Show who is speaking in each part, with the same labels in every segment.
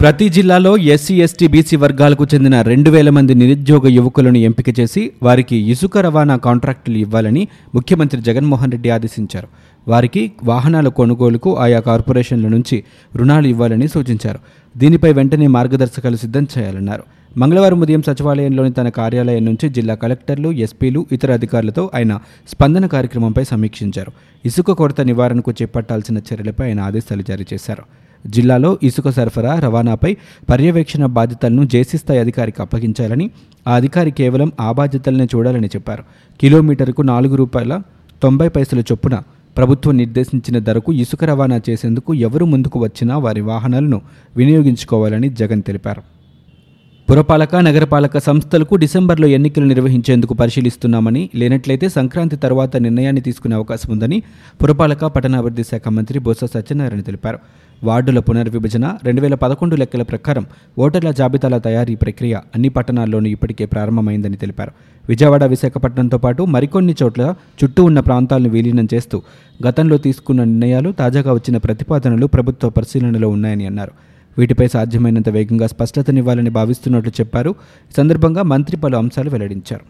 Speaker 1: ప్రతి జిల్లాలో SC ST BC వర్గాలకు చెందిన రెండు వేల మంది నిరుద్యోగ యువకులను ఎంపిక చేసి వారికి ఇసుక రవాణా కాంట్రాక్టులు ఇవ్వాలని ముఖ్యమంత్రి జగన్మోహన్ రెడ్డి ఆదేశించారు. వారికి వాహనాల కొనుగోలుకు ఆయా కార్పొరేషన్ల నుంచి రుణాలు ఇవ్వాలని సూచించారు. దీనిపై వెంటనే మార్గదర్శకాలు సిద్ధం చేయాలన్నారు. మంగళవారం ఉదయం సచివాలయంలోని తన కార్యాలయం నుంచి జిల్లా కలెక్టర్లు ఎస్పీలు ఇతర అధికారులతో ఆయన స్పందన కార్యక్రమంపై సమీక్షించారు. ఇసుక కొరత నివారణకు చేపట్టాల్సిన చర్యలపై ఆయన ఆదేశాలు జారీ చేశారు. జిల్లాలో ఇసుక సరఫరా రవాణాపై పర్యవేక్షణ బాధ్యతలను జేసీ స్థాయి అధికారికి అప్పగించాలని ఆ అధికారి కేవలం ఆ బాధ్యతలనే చూడాలని చెప్పారు. కిలోమీటర్కు నాలుగు రూపాయల తొంభై పైసల చొప్పున ప్రభుత్వం నిర్దేశించిన ధరకు ఇసుక రవాణా చేసేందుకు ఎవరు ముందుకు వచ్చినా వారి వాహనాలను వినియోగించుకోవాలని జగన్ తెలిపారు. పురపాలక నగరపాలక సంస్థలకు డిసెంబర్లో ఎన్నికలు నిర్వహించేందుకు పరిశీలిస్తున్నామని లేనట్లయితే సంక్రాంతి తర్వాత నిర్ణయాన్ని తీసుకునే అవకాశం ఉందని పురపాలక పట్టణాభివృద్ధి శాఖ మంత్రి బొత్స సత్యనారాయణ తెలిపారు. వార్డుల పునర్విభజన రెండు వేల పదకొండు లెక్కల ప్రకారం ఓటర్ల జాబితాల తయారీ ప్రక్రియ అన్ని పట్టణాల్లోనూ ఇప్పటికే ప్రారంభమైందని తెలిపారు. విజయవాడ విశాఖపట్నంతో పాటు మరికొన్ని చోట్ల చుట్టూ ఉన్న ప్రాంతాలను విలీనం చేస్తూ గతంలో తీసుకున్న నిర్ణయాలు తాజాగా వచ్చిన ప్రతిపాదనలు ప్రభుత్వ పరిశీలనలో ఉన్నాయని అన్నారు. వీటిపై సాధ్యమైనంత వేగంగా స్పష్టతనివ్వాలని భావిస్తున్నట్లు చెప్పారు. ఈ సందర్భంగా మంత్రి పలు అంశాలు వెల్లడించారు.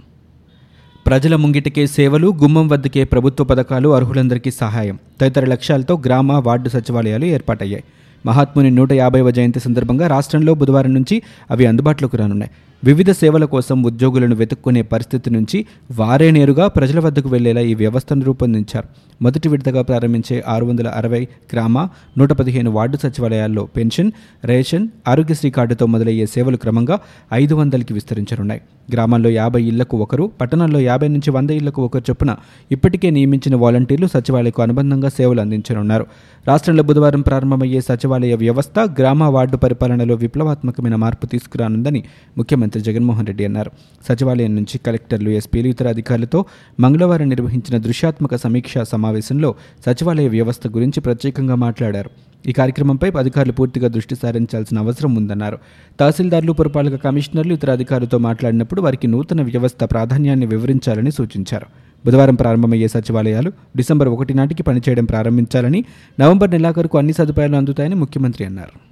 Speaker 1: ప్రజల ముంగిటికే సేవలు గుమ్మం వద్దకే ప్రభుత్వ పథకాలు అర్హులందరికీ సహాయం. తదితర లక్ష్యాలతో గ్రామ వార్డు సచివాలయాలు ఏర్పాటయ్యాయి. మహాత్ముని నూట యాభైవ జయంతి సందర్భంగా రాష్ట్రంలో బుధవారం నుంచి అవి అందుబాటులోకి రానున్నాయి. వివిధ సేవల కోసం ఉద్యోగులను వెతుక్కునే పరిస్థితి నుంచి వారే నేరుగా ప్రజల వద్దకు వెళ్ళేలా ఈ వ్యవస్థను రూపొందించారు. మొదటి విడతగా ప్రారంభించే ఆరు వందల అరవై గ్రామ నూట పదిహేను వార్డు సచివాలయాల్లో పెన్షన్ రేషన్ ఆరోగ్యశ్రీ కార్డుతో మొదలయ్యే సేవలు క్రమంగా ఐదు వందలకి విస్తరించనున్నాయి. గ్రామాల్లో యాభై ఇళ్ళకు ఒకరు పట్టణాల్లో యాభై నుంచి వంద ఇళ్ళకు ఒకరు చొప్పున ఇప్పటికే నియమించిన వాలంటీర్లు సచివాలయకు అనుబంధంగా సేవలు అందించనున్నారు. రాష్ట్రంలో బుధవారం ప్రారంభమయ్యే సచివాలయ వ్యవస్థ గ్రామ వార్డు పరిపాలనలో విప్లవాత్మకమైన మార్పు తీసుకురానుందని ముఖ్యమంత్రి జగన్మోహన్ రెడ్డి అన్నారు. సచివాలయం నుంచి కలెక్టర్లు ఎస్పీలు ఇతర అధికారులతో మంగళవారం నిర్వహించిన దృశ్యాత్మక సమీక్షా సమావేశంలో సచివాలయ వ్యవస్థ గురించి ప్రత్యేకంగా మాట్లాడారు. ఈ కార్యక్రమంపై అధికారులు పూర్తిగా దృష్టి సారించాల్సిన అవసరం ఉందన్నారు. తహసీల్దార్లు పురపాలక కమిషనర్లు ఇతర అధికారులతో మాట్లాడినప్పుడు వారికి నూతన వ్యవస్థ ప్రాధాన్యాన్ని వివరించాలని సూచించారు. బుధవారం ప్రారంభమయ్యే సచివాలయాలు డిసెంబర్ ఒకటి నాటికి పనిచేయడం ప్రారంభించాలని నవంబర్ నెలాఖరుకు అన్ని సదుపాయాలు అందుతాయని ముఖ్యమంత్రి అన్నారు.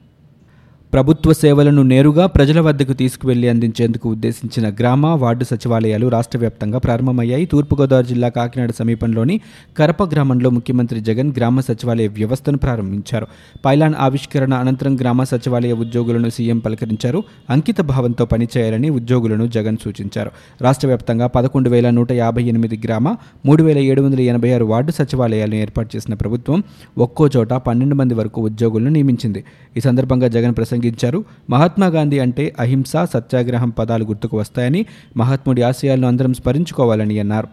Speaker 1: ప్రభుత్వ సేవలను నేరుగా ప్రజల వద్దకు తీసుకువెళ్ళి అందించేందుకు ఉద్దేశించిన గ్రామ వార్డు సచివాలయాలు రాష్ట్ర వ్యాప్తంగా ప్రారంభమయ్యాయి. తూర్పుగోదావరి జిల్లా కాకినాడ సమీపంలోని కరప గ్రామంలో ముఖ్యమంత్రి జగన్ గ్రామ సచివాలయ వ్యవస్థను ప్రారంభించారు. పైలాన్ ఆవిష్కరణ అనంతరం గ్రామ సచివాలయ ఉద్యోగులను సీఎం పలకరించారు. అంకిత భావంతో పనిచేయాలని ఉద్యోగులను జగన్ సూచించారు. రాష్ట్ర వ్యాప్తంగా పదకొండు వేల నూట యాభై ఎనిమిది గ్రామ మూడు వేల ఏడు వందల ఎనభై ఆరు వార్డు సచివాలయాలను ఏర్పాటు చేసిన ప్రభుత్వం ఒక్కో చోట పన్నెండు మంది వరకు ఉద్యోగులను నియమించింది. ఈ సందర్భంగా జగన్ ప్రసంగించారు మహాత్మా గాంధీ అంటే అహింస సత్యాగ్రహం పదాలు గుర్తుకు వస్తాయని మహాత్ముడి ఆశయాలను అందరం స్మరించుకోవాలని అన్నారు.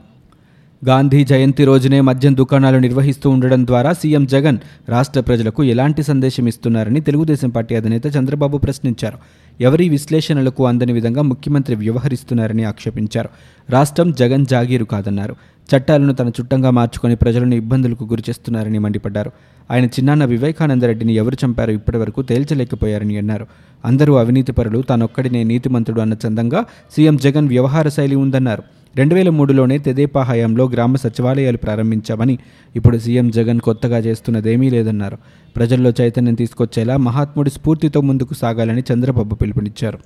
Speaker 1: గాంధీ జయంతి రోజునే మద్యం దుకాణాలు నిర్వహిస్తూ ఉండడం ద్వారా సీఎం జగన్ రాష్ట్ర ప్రజలకు ఎలాంటి సందేశం ఇస్తున్నారని తెలుగుదేశం పార్టీ అధినేత చంద్రబాబు ప్రశ్నించారు. ఎవరి విశ్లేషణలకు అందని విధంగా ముఖ్యమంత్రి వ్యవహరిస్తున్నారని ఆక్షేపించారు. రాష్ట్రం జగన్ జాగీరు కాదన్నారు. చట్టాలను తన చుట్టంగా మార్చుకొని ప్రజలను ఇబ్బందులకు గురిచేస్తున్నారని మండిపడ్డారు. ఆయన చిన్నాన్న వివేకానందరెడ్డిని ఎవరు చంపారో ఇప్పటివరకు తేల్చలేకపోయారని అన్నారు. అందరూ అవినీతిపరులు తానొక్కడినే నీతిమంతుడు అన్న చందంగా సీఎం జగన్ వ్యవహార శైలి ఉందన్నారు. రెండు వేల మూడులోనే తెదేపా హయాంలో గ్రామ సచివాలయాలు ప్రారంభించామని ఇప్పుడు సీఎం జగన్ కొత్తగా చేస్తున్నదేమీ లేదన్నారు. ప్రజల్లో చైతన్యం తీసుకొచ్చేలా మహాత్ముడి స్ఫూర్తితో ముందుకు సాగాలని చంద్రబాబు పిలుపునిచ్చారు.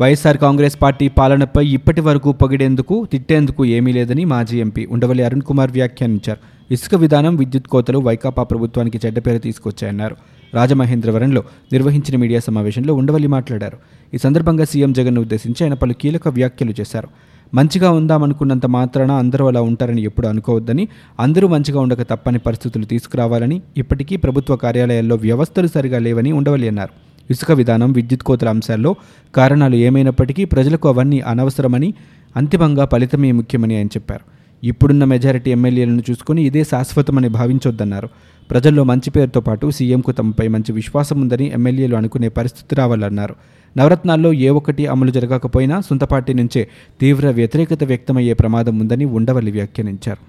Speaker 1: వైఎస్ఆర్ కాంగ్రెస్ పార్టీ పాలనపై ఇప్పటి వరకు పొగిడేందుకు తిట్టేందుకు ఏమీ లేదని మాజీ ఎంపీ ఉండవల్లి అరుణ్ కుమార్ వ్యాఖ్యానించారు. ఇసుక విధానం విద్యుత్ కోతలు వైకాపా ప్రభుత్వానికి చెడ్డ పేరు తీసుకొచ్చాయన్నారు. రాజమహేంద్రవరంలో నిర్వహించిన మీడియా సమావేశంలో ఉండవల్లి మాట్లాడారు. ఈ సందర్భంగా సీఎం జగన్ను ఉద్దేశించి ఆయన పలు కీలక వ్యాఖ్యలు చేశారు. మంచిగా ఉందామనుకున్నంత మాత్రాన అందరూ అలా ఉంటారని ఎప్పుడు అనుకోవద్దని అందరూ మంచిగా ఉండక తప్పని పరిస్థితులు తీసుకురావాలని ఇప్పటికీ ప్రభుత్వ కార్యాలయాల్లో వ్యవస్థలు సరిగా లేవని ఉండవలి అన్నారు. ఇసుక విధానం విద్యుత్ కోతల అంశాల్లో కారణాలు ఏమైనప్పటికీ ప్రజలకు అవన్నీ అనవసరమని అంతిమంగా ఫలితమే ముఖ్యమని ఆయన చెప్పారు. ఇప్పుడున్న మెజారిటీ ఎమ్మెల్యేలను చూసుకుని ఇదే శాశ్వతమని భావించొద్దన్నారు. ప్రజల్లో మంచి పేరుతో పాటు సీఎంకు తమపై మంచి విశ్వాసం ఉందని ఎమ్మెల్యేలు అనుకునే పరిస్థితి రావాలన్నారు. నవరత్నాల్లో ఏ ఒక్కటి అమలు జరగకపోయినా సొంత పార్టీ నుంచే తీవ్ర వ్యతిరేకత వ్యక్తమయ్యే ప్రమాదం ఉందని ఉండవల్లి వ్యాఖ్యానించారు.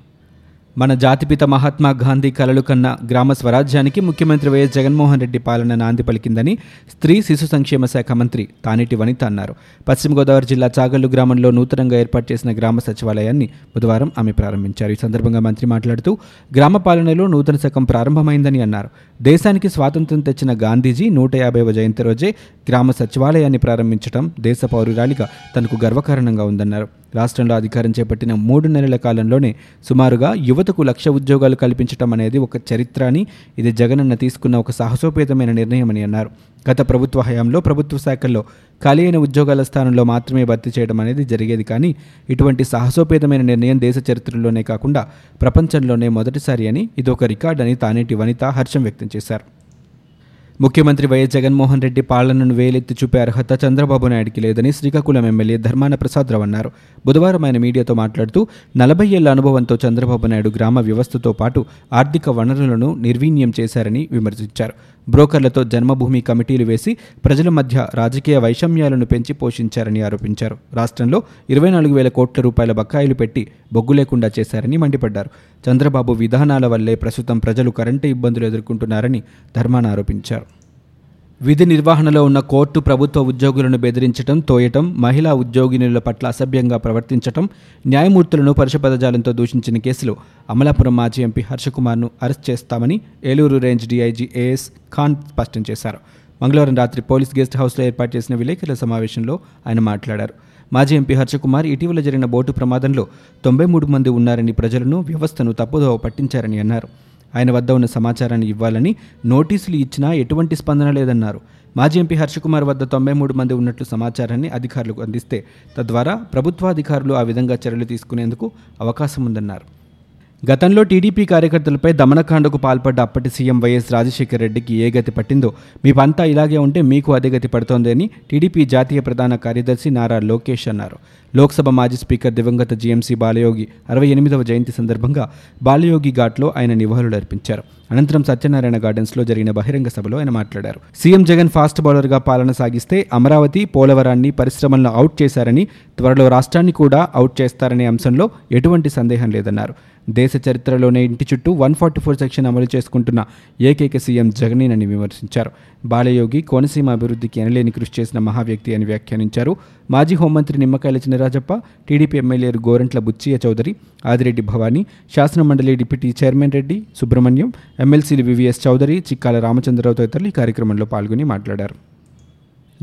Speaker 1: మన జాతిపిత మహాత్మా గాంధీ కలలు కన్న గ్రామ స్వరాజ్యానికి ముఖ్యమంత్రి వైఎస్ జగన్మోహన్ రెడ్డి పాలన నాంది పలికిందని స్త్రీ శిశు సంక్షేమ శాఖ మంత్రి తానేటి వనిత అన్నారు. పశ్చిమ గోదావరి జిల్లా చాగల్లు గ్రామంలో నూతనంగా ఏర్పాటు చేసిన గ్రామ సచివాలయాన్ని బుధవారం ఆమె ప్రారంభించారు. ఈ సందర్భంగా మంత్రి మాట్లాడుతూ గ్రామ పాలనలో నూతన శకం ప్రారంభమైందని అన్నారు. దేశానికి స్వాతంత్ర్యం తెచ్చిన గాంధీజీ నూట యాభైవ జయంతి రోజే గ్రామ సచివాలయాన్ని ప్రారంభించడం దేశ పౌరురాలిగా తనకు గర్వకారణంగా ఉందన్నారు. రాష్ట్రంలో అధికారం చేపట్టిన మూడు నెలల కాలంలోనే సుమారుగా యువతకు లక్ష ఉద్యోగాలు కల్పించడం అనేది ఒక చరిత్ర అని ఇది జగనన్న తీసుకున్న ఒక సాహసోపేతమైన నిర్ణయమని అన్నారు. గత ప్రభుత్వ హయాంలో ప్రభుత్వ శాఖల్లో ఖాళీ అయిన ఉద్యోగాల స్థానంలో మాత్రమే భర్తీ చేయడం అనేది జరిగేది కానీ ఇటువంటి సాహసోపేతమైన నిర్ణయం దేశ చరిత్రలోనే కాకుండా ప్రపంచంలోనే మొదటిసారి అని ఇది ఒక రికార్డ్ అని తానేటి వనిత హర్షం వ్యక్తం చేశారు. ముఖ్యమంత్రి వైఎస్ జగన్మోహన్ రెడ్డి పాలనను వేలెత్తి చూపే అర్హత చంద్రబాబు నాయుడికి లేదని శ్రీకాకుళం ఎమ్మెల్యే ధర్మాన ప్రసాదరావు అన్నారు. బుధవారం ఆయన మీడియాతో మాట్లాడుతూ నలభై ఏళ్ళ అనుభవంతో చంద్రబాబు నాయుడు గ్రామ వ్యవస్థతో పాటు ఆర్థిక వనరులను నిర్వీణ్యం చేశారని విమర్శించారు. బ్రోకర్లతో జన్మభూమి కమిటీలు వేసి ప్రజల మధ్య రాజకీయ వైషమ్యాలను పెంచి పోషించారని ఆరోపించారు. రాష్ట్రంలో ఇరవై నాలుగు వేల కోట్ల రూపాయల బకాయిలు పెట్టి బొగ్గు లేకుండా చేశారని మండిపడ్డారు. చంద్రబాబు విధానాల వల్లే ప్రస్తుతం ప్రజలు కరెంటు ఇబ్బందులు ఎదుర్కొంటున్నారని ధర్మాన ఆరోపించారు. విధి నిర్వహణలో ఉన్న కోర్టు ప్రభుత్వ ఉద్యోగులను బెదిరించడం తోయటం మహిళా ఉద్యోగినుల పట్ల అసభ్యంగా ప్రవర్తించటం న్యాయమూర్తులను పరుషపదజాలంతో దూషించిన కేసులో అమలాపురం మాజీ ఎంపీ హర్షకుమార్ను అరెస్ట్ చేస్తామని Eluru range DIG AS Khan స్పష్టం చేశారు. మంగళవారం రాత్రి పోలీస్ గెస్ట్ హౌస్లో ఏర్పాటు చేసిన విలేకరుల సమావేశంలో ఆయన మాట్లాడారు. మాజీ ఎంపీ హర్షకుమార్ ఇటీవల జరిగిన బోటు ప్రమాదంలో తొంభై మూడు మంది ఉన్నారని ప్రజలను వ్యవస్థను తప్పుదోవ పట్టించారని అన్నారు. ఆయన వద్ద ఉన్న సమాచారాన్ని ఇవ్వాలని నోటీసులు ఇచ్చినా ఎటువంటి స్పందన లేదన్నారు. మాజీ ఎంపీ హర్షకుమార్ వద్ద తొంభై మూడు మంది ఉన్నట్లు సమాచారాన్ని అధికారులకు అందిస్తే తద్వారా ప్రభుత్వాధికారులు ఆ విధంగా చర్యలు తీసుకునేందుకు అవకాశం ఉందన్నారు. గతంలో టీడీపీ కార్యకర్తలపై దమనకాండకు పాల్పడ్డ అప్పటి సీఎం వైఎస్ రాజశేఖర రెడ్డికి ఏ గతి పట్టిందో మీపంతా ఇలాగే ఉంటే మీకు అదే గతి పడుతోంది అని టీడీపీ జాతీయ ప్రధాన కార్యదర్శి నారా లోకేష్ అన్నారు. లోక్సభ మాజీ స్పీకర్ దివంగత జీఎంసీ బాలయోగి అరవై ఎనిమిదవ జయంతి సందర్భంగా బాలయోగి ఘాట్లో ఆయన నివాళులు అర్పించారు అనంతరం సత్యనారాయణ గార్డెన్స్లో జరిగిన బహిరంగ సభలో ఆయన మాట్లాడారు. సీఎం జగన్ ఫాస్ట్ బౌలర్గా పాలన సాగిస్తే అమరావతి పోలవరాన్ని పరిశ్రమలను అవుట్ చేశారని త్వరలో రాష్ట్రాన్ని కూడా అవుట్ చేస్తారనే అంశంలో ఎటువంటి సందేహం లేదన్నారు. దేశ చరిత్రలోనే ఇంటి చుట్టూ వన్ ఫార్టీ ఫోర్ సెక్షన్ అమలు చేసుకుంటున్న ఏకైక సీఎం జగనేనని విమర్శించారు. బాలయోగి కోనసీమ అభివృద్ధికి ఎనలేని కృషి చేసిన మహావ్యక్తి అని వ్యాఖ్యానించారు. మాజీ హోంమంత్రి నిమ్మకాయల చినరాజప్ప టీడీపీ ఎమ్మెల్యేలు గోరంట్ల బుచ్చియ చౌదరి ఆదిరెడ్డి భవానీ శాసనమండలి డిప్యూటీ చైర్మన్ రెడ్డి సుబ్రహ్మణ్యం ఎమ్మెల్సీలు వివిఎస్ చౌదరి చిక్కాల రామచంద్రరావు తదితరులు ఈ కార్యక్రమంలో పాల్గొని మాట్లాడారు.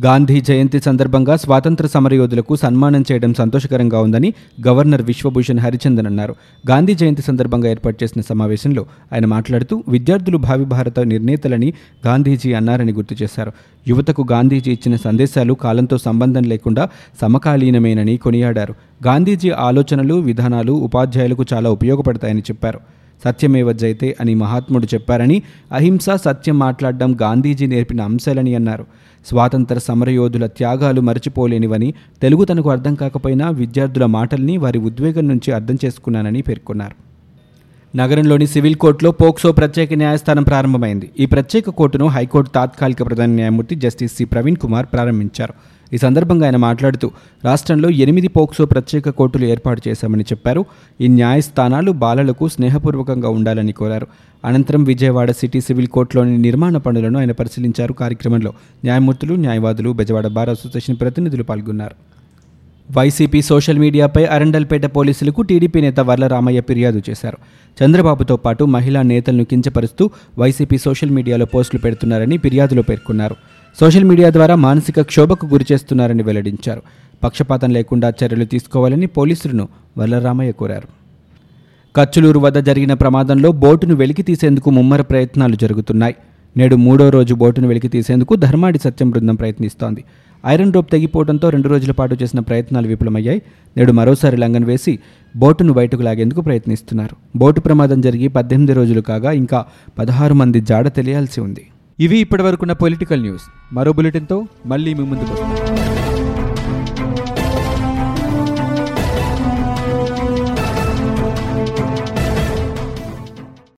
Speaker 1: గాంధీ జయంతి సందర్భంగా స్వాతంత్ర సమరయోధులకు సన్మానం చేయడం సంతోషకరంగా ఉందని గవర్నర్ విశ్వభూషణ్ హరిచందన్ అన్నారు. గాంధీ జయంతి సందర్భంగా ఏర్పాటు చేసిన సమావేశంలో ఆయన మాట్లాడుతూ విద్యార్థులు భావి భారత నిర్ణేతలని గాంధీజీ అన్నారని గుర్తు చేశారు. యువతకు గాంధీజీ ఇచ్చిన సందేశాలు కాలంతో సంబంధం లేకుండా సమకాలీనమేనని కొనియాడారు. గాంధీజీ ఆలోచనలు విధానాలు ఉపాధ్యాయులకు చాలా ఉపయోగపడతాయని చెప్పారు. సత్యమేవ జైతే అని మహాత్ముడు చెప్పారని అహింస సత్యం మాట్లాడడం గాంధీజీ నేర్పిన అంశాలని అన్నారు. స్వాతంత్ర సమరయోధుల త్యాగాలు మరచిపోలేనివని తెలుగు తనకు అర్థం కాకపోయినా విద్యార్థుల మాటల్ని వారి ఉద్వేగం నుంచి అర్థం చేసుకున్నానని పేర్కొన్నారు. నగరంలోని సివిల్ కోర్టులో పోక్సో ప్రత్యేక న్యాయస్థానం ప్రారంభమైంది. ఈ ప్రత్యేక కోర్టును హైకోర్టు తాత్కాలిక ప్రధాన న్యాయమూర్తి జస్టిస్ సి. ప్రవీణ్ కుమార్ ప్రారంభించారు. ఈ సందర్భంగా ఆయన మాట్లాడుతూ రాష్ట్రంలో ఎనిమిది పోక్సో ప్రత్యేక కోర్టులు ఏర్పాటు చేశామని చెప్పారు. ఈ న్యాయస్థానాలు బాలలకు స్నేహపూర్వకంగా ఉండాలని కోరారు. అనంతరం విజయవాడ సిటీ సివిల్ కోర్టులోని నిర్మాణ పనులను ఆయన పరిశీలించారు. కార్యక్రమంలో న్యాయమూర్తులు న్యాయవాదులు బెజవాడ బార్ అసోసియేషన్ ప్రతినిధులు పాల్గొన్నారు. వైసీపీ సోషల్ మీడియాపై అరండల్పేట పోలీసులకు టీడీపీ నేత వర్లరామయ్య ఫిర్యాదు చేశారు. చంద్రబాబుతో పాటు మహిళా నేతలను కించపరుస్తూ వైసీపీ సోషల్ మీడియాలో పోస్టులు పెడుతున్నారని ఫిర్యాదులో పేర్కొన్నారు. సోషల్ మీడియా ద్వారా మానసిక క్షోభకు గురి చేస్తున్నారని వెల్లడించారు. పక్షపాతం లేకుండా చర్యలు తీసుకోవాలని పోలీసులను వల్లరామయ్య కోరారు. కచ్చులూరు వద్ద జరిగిన ప్రమాదంలో బోటును వెలికి తీసేందుకు ముమ్మర ప్రయత్నాలు జరుగుతున్నాయి. నేడు మూడో రోజు బోటును వెలికి తీసేందుకు ధర్మాడి సత్యం బృందం ప్రయత్నిస్తోంది. ఐరన్ రోప్ తెగిపోవడంతో రెండు రోజుల పాటు చేసిన ప్రయత్నాలు విఫలమయ్యాయి. నేడు మరోసారి లంగన్ వేసి బోటును బయటకు లాగేందుకు ప్రయత్నిస్తున్నారు. బోటు ప్రమాదం జరిగి పద్దెనిమిది రోజులు కాగా ఇంకా పదహారు మంది జాడ తెలియాల్సి ఉంది. ఇవి ఇప్పటివరకున్న పొలిటికల్ న్యూస్. మరో బులెటిన్తో మళ్ళీ మీ ముందుకు వస్తాం.